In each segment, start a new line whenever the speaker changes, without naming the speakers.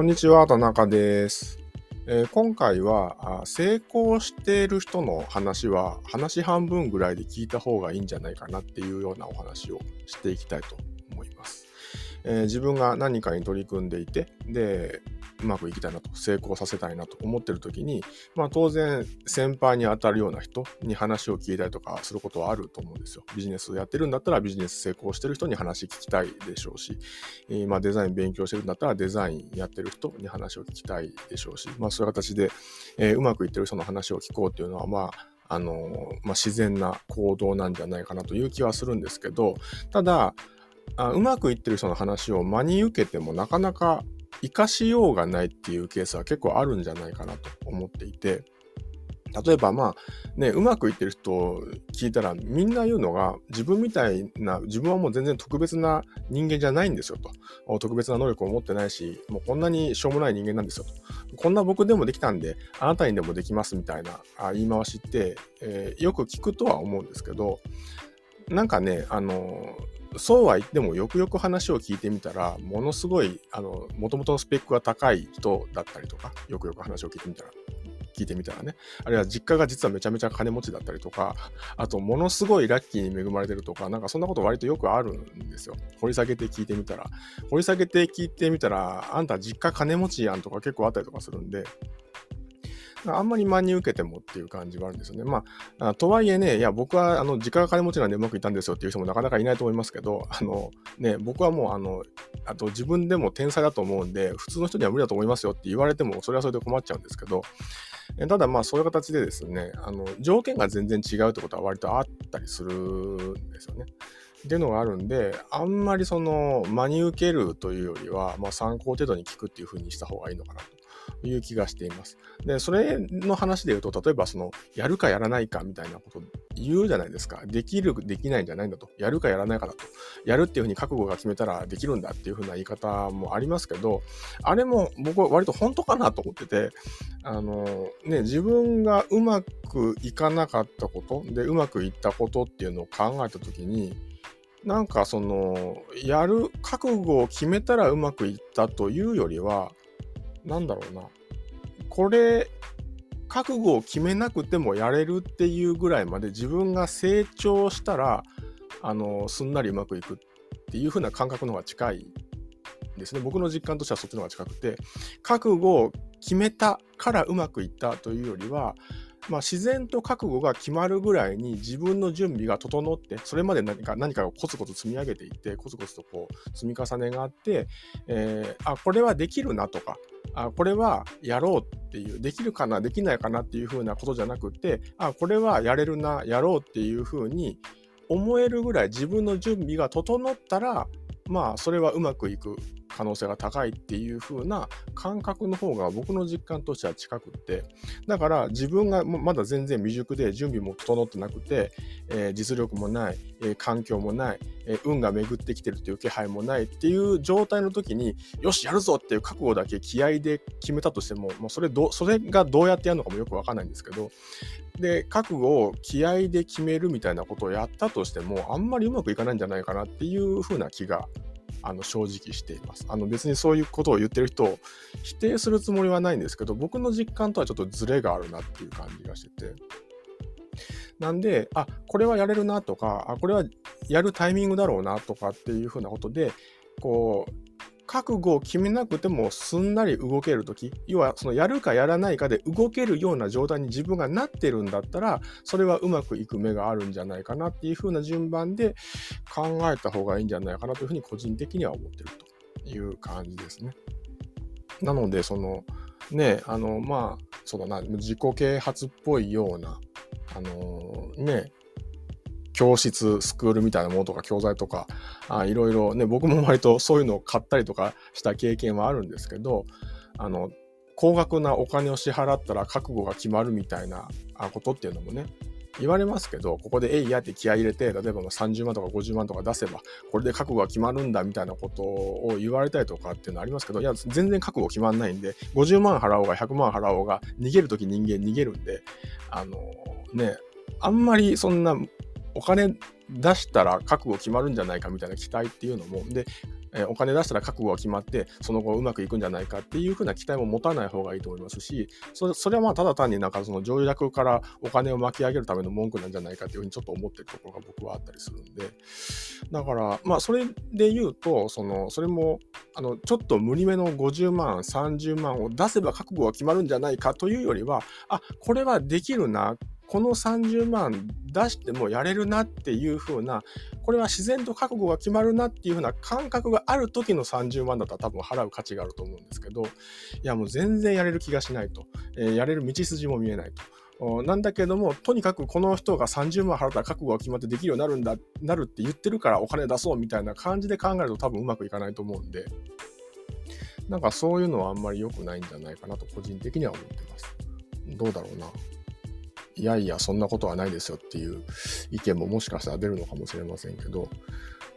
こんにちは、田中です。えー、今回は成功している人の話は話半分ぐらいで聞いた方がいいんじゃないかなっていうようなお話をしていきたいと。えー、自分が何かに取り組んでいて、で、うまくいきたいなと、成功させたいなと思ってる時に、まあ当然先輩に当たるような人に話を聞いたりとかすることはあると思うんですよ。ビジネスやってるんだったらビジネス成功してる人に話聞きたいでしょうし、えー、まあデザイン勉強してるんだったらデザインやってる人に話を聞きたいでしょうし、まあそういう形で、えー、うまくいってる人の話を聞こうっていうのは、まああのまあ、自然な行動なんじゃないかなという気はするんですけど、ただ、あうまくいってる人の話を真に受けてもなかなか活かしようがないっていうケースは結構あるんじゃないかなと思っていて、例えばまあね、うまくいってる人を聞いたらみんな言うのが自分みたいな、自分はもう全然特別な人間じゃないんですよと。特別な能力を持ってないし、もうこんなにしょうもない人間なんですよと。こんな僕でもできたんで、あなたにでもできますみたいな言い回しって、えー、よく聞くとは思うんですけど、なんかね、あのそうは言ってもよくよく話を聞いてみたら、ものすごい、あの、もともとのスペックが高い人だったりとか、よくよく話を聞いてみたら、聞いてみたらね、あるいは実家が実はめちゃめちゃ金持ちだったりとか、あと、ものすごいラッキーに恵まれてるとか、なんかそんなこと割とよくあるんですよ。掘り下げて聞いてみたら。掘り下げて聞いてみたら、あんた実家金持ちやんとか結構あったりとかするんで、あんまり真に受けてもっていう感じはあるんですよね。まあ、とはいえね、いや、僕は、あの、実家が金持ちなんでうまくいったんですよっていう人もなかなかいないと思いますけど、あの、ね、僕はもう、あの、あと自分でも天才だと思うんで、普通の人には無理だと思いますよって言われても、それはそれで困っちゃうんですけど、ただまあそういう形でですね、あの、条件が全然違うってことは割とあったりするんですよね。っていうのがあるんで、あんまりその真に受けるというよりは、まあ、参考程度に聞くっていうふうにした方がいいのかなと。いう気がしています。で、それの話で言うと、例えばその、やるかやらないかみたいなこと言うじゃないですか。できる、できないんじゃないんだと。やるかやらないかだと。やるっていうふうに覚悟が決めたらできるんだっていうふうな言い方もありますけど、あれも僕は割と本当かなと思ってて、あの、ね、自分がうまくいかなかったこと、で、うまくいったことっていうのを考えたときに、なんかその、やる覚悟を決めたらうまくいったというよりは、なんだろうな。これ、覚悟を決めなくてもやれるっていうぐらいまで自分が成長したら、あの、すんなりうまくいくっていう風な感覚の方が近いですね。僕の実感としてはそっちの方が近くて、覚悟を決めたからうまくいったというよりは、まあ、自然と覚悟が決まるぐらいに自分の準備が整って、それまで何か何かをコツコツ積み上げていって、コツコツとこう積み重ねがあって、えー、あ、これはできるなとか、あ、これはやろうっていう、できるかな、できないかなっていう風なことじゃなくて、あ、これはやれるな、やろうっていう風に思えるぐらい自分の準備が整ったら、まあ、それはうまくいく。可能性が高いっていう風な感覚の方が僕の実感としては近くって、だから自分がまだ全然未熟で準備も整ってなくて、えー、実力もない、えー、環境もない、えー、運が巡ってきてるっていう気配もないっていう状態の時に、よし、やるぞっていう覚悟だけ気合で決めたとしても、もうそれど、それがどうやってやるのかもよくわかんないんですけど、で、覚悟を気合で決めるみたいなことをやったとしても、あんまりうまくいかないんじゃないかなっていう風な気があの正直しています。あの別にそういうことを言ってる人を否定するつもりはないんですけど、僕の実感とはちょっとズレがあるなっていう感じがしてて。なんで、あ、これはやれるなとか、あ、これはやるタイミングだろうなとかっていうふうなことで、こう、覚悟を決めなくてもすんなり動けるとき、要はそのやるかやらないかで動けるような状態に自分がなってるんだったら、それはうまくいく目があるんじゃないかなっていう風な順番で考えた方がいいんじゃないかなというふうに個人的には思ってるという感じですね。なので、その、ね、あの、まあ、そうだな、自己啓発っぽいような、あのー、ね、教室、スクールみたいなものとか教材とか、いろいろね、僕も割とそういうのを買ったりとかした経験はあるんですけど、あの、高額なお金を支払ったら覚悟が決まるみたいなことっていうのもね、言われますけど、ここでえいやって気合い入れて、例えば30万とか50万とか出せば、これで覚悟が決まるんだみたいなことを言われたりとかっていうのありますけど、いや、全然覚悟決まんないんで、50万払おうが100万払おうが、逃げるとき人間逃げるんで、あのね、あんまりそんなお金出したら覚悟決まるんじゃないかみたいな期待っていうのも、で、えお金出したら覚悟が決まって、その後うまくいくんじゃないかっていうふうな期待も持たない方がいいと思いますし、それはまあただ単になんかその条約からお金を巻き上げるための文句なんじゃないかっていうふうにちょっと思ってるところが僕はあったりするんで、だから、まあそれで言うと、その、それも、あの、ちょっと無理めの50万、30万を出せば覚悟が決まるんじゃないかというよりは、あ、これはできるな、この30万出してもやれるなっていう風な、これは自然と覚悟が決まるなっていう風な感覚がある時の30万だったら多分払う価値があると思うんですけど、いやもう全然やれる気がしないと。えー、やれる道筋も見えないと。なんだけども、とにかくこの人が30万払ったら覚悟が決まってできるようになるんだ、なるって言ってるからお金出そうみたいな感じで考えると多分うまくいかないと思うんで、なんかそういうのはあんまり良くないんじゃないかなと個人的には思ってます。どうだろうな。いやいや、そんなことはないですよっていう意見ももしかしたら出るのかもしれませんけど、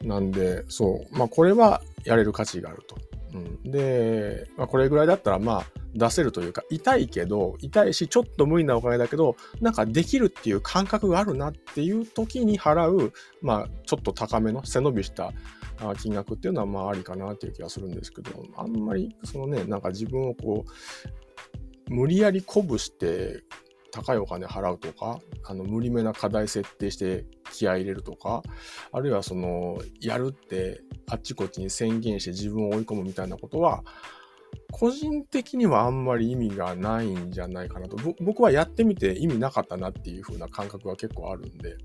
なんで、そう、まあこれはやれる価値があると。うん、で、まあ、これぐらいだったらまあ出せるというか、痛いけど、痛いし、ちょっと無理なお金だけど、なんかできるっていう感覚があるなっていう時に払う、まあちょっと高めの背伸びした金額っていうのはまあありかなっていう気がするんですけど、あんまりそのね、なんか自分をこう、無理やり鼓舞して高いお金払うとか、あの無理めな課題設定して気合い入れるとか、あるいはその、やるってあっちこっちに宣言して自分を追い込むみたいなことは、個人的にはあんまり意味がないんじゃないかなと。僕はやってみて意味なかったなっていう風な感覚は結構あるんで、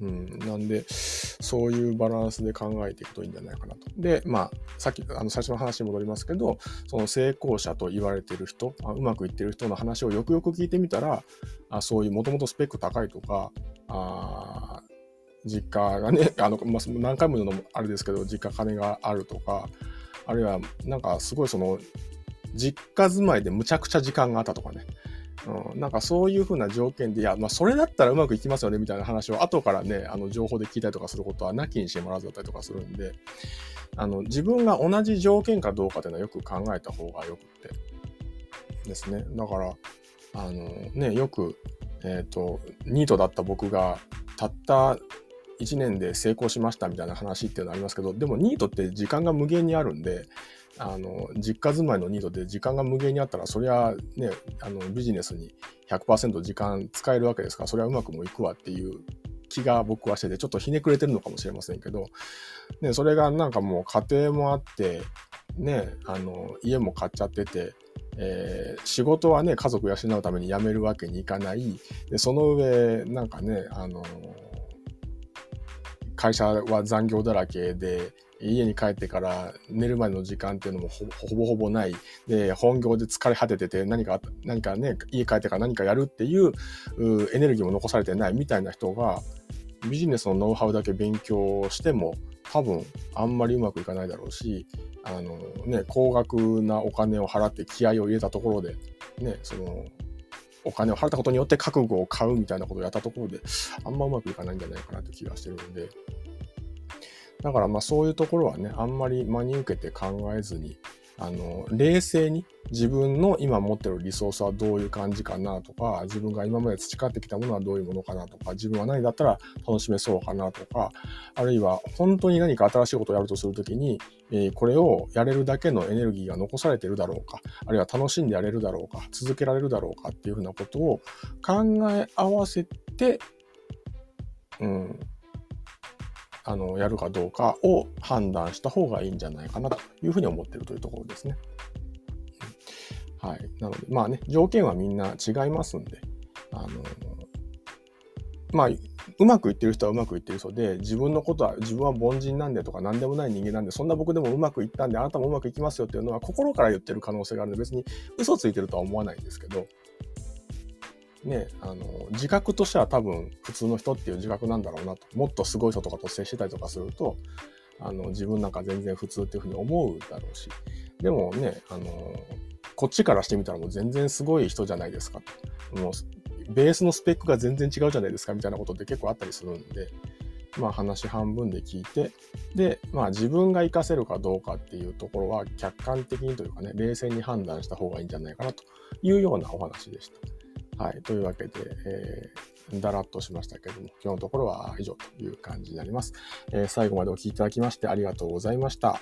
うん、なんで、そういうバランスで考えていくといいんじゃないかなと。で、まあ、さっき、あの、最初の話に戻りますけど、その成功者と言われてる人、あうまくいってる人の話をよくよく聞いてみたら、あそういうもともとスペック高いとか、あ実家がね、あの、まあ、何回も言うのもあれですけど、実家金があるとか、あるいは、なんかすごいその、実家住まいでむちゃくちゃ時間があったとかね、うん、なんかそういうふうな条件で、いや、まあ、それだったらうまくいきますよねみたいな話を後からね、あの情報で聞いたりとかすることはなきにしてもらうだったりとかするんで、あの自分が同じ条件かどうかというのはよく考えた方がよくてですね。だから、あのね、よく、えっ、ー、と、ニートだった僕がたった1年で成功しましたみたいな話っていうのありますけど、でもニートって時間が無限にあるんで、あの実家住まいのニートで時間が無限にあったらそりゃねあのビジネスに100%時間使えるわけですからそれはうまくもいくわっていう気が僕はしててちょっとひねくれてるのかもしれませんけど、ね、それがなんかもう家庭もあってねあの家も買っちゃっててえー、仕事はね、家族養うために辞めるわけにいかない。で、その上、なんかね、あの、会社は残業だらけで、家に帰ってから寝るまでの時間っていうのもほぼほぼない。で、本業で疲れ果ててて何か、何かね、家帰ってから何かやるっていうエネルギーも残されてないみたいな人が、ビジネスのノウハウだけ勉強しても多分あんまりうまくいかないだろうし、あのね、高額なお金を払って気合を入れたところで、ね、その、お金を払ったことによって覚悟を買うみたいなことをやったところで、あんまうまくいかないんじゃないかなって気がしてるので、だからまあそういうところはね、あんまり真に受けて考えずに、あの、冷静に自分の今持ってるリソースはどういう感じかなとか、自分が今まで培ってきたものはどういうものかなとか、自分は何だったら楽しめそうかなとか、あるいは本当に何か新しいことをやるとするときに、えー、これをやれるだけのエネルギーが残されてるだろうか、あるいは楽しんでやれるだろうか、続けられるだろうかっていうふうなことを考え合わせて、うん、あの、やるかどうかを判断した方がいいんじゃないかなというふうに思ってるというところですね。はい。なので、まあね、条件はみんな違いますんで、あの、まあ、うまくいってる人はうまくいってる人で、自分のことは、自分は凡人なんでとか何でもない人間なんで、そんな僕でもうまくいったんで、あなたもうまくいきますよっていうのは心から言ってる可能性があるので、別に嘘ついてるとは思わないんですけど、ね、あの、自覚としては多分普通の人っていう自覚なんだろうなと。もっとすごい人とかと接してたりとかすると、あの、自分なんか全然普通っていうふうに思うだろうし。でもね、あの、こっちからしてみたらもう全然すごい人じゃないですか。もう、ベースのスペックが全然違うじゃないですかみたいなことって結構あったりするんで、まあ話半分で聞いて、で、まあ自分が活かせるかどうかっていうところは客観的にというかね、冷静に判断した方がいいんじゃないかなというようなお話でした。はい。というわけで、えー、だらっとしましたけども、今日のところは以上という感じになります。えー、最後までお聴きいただきましてありがとうございました。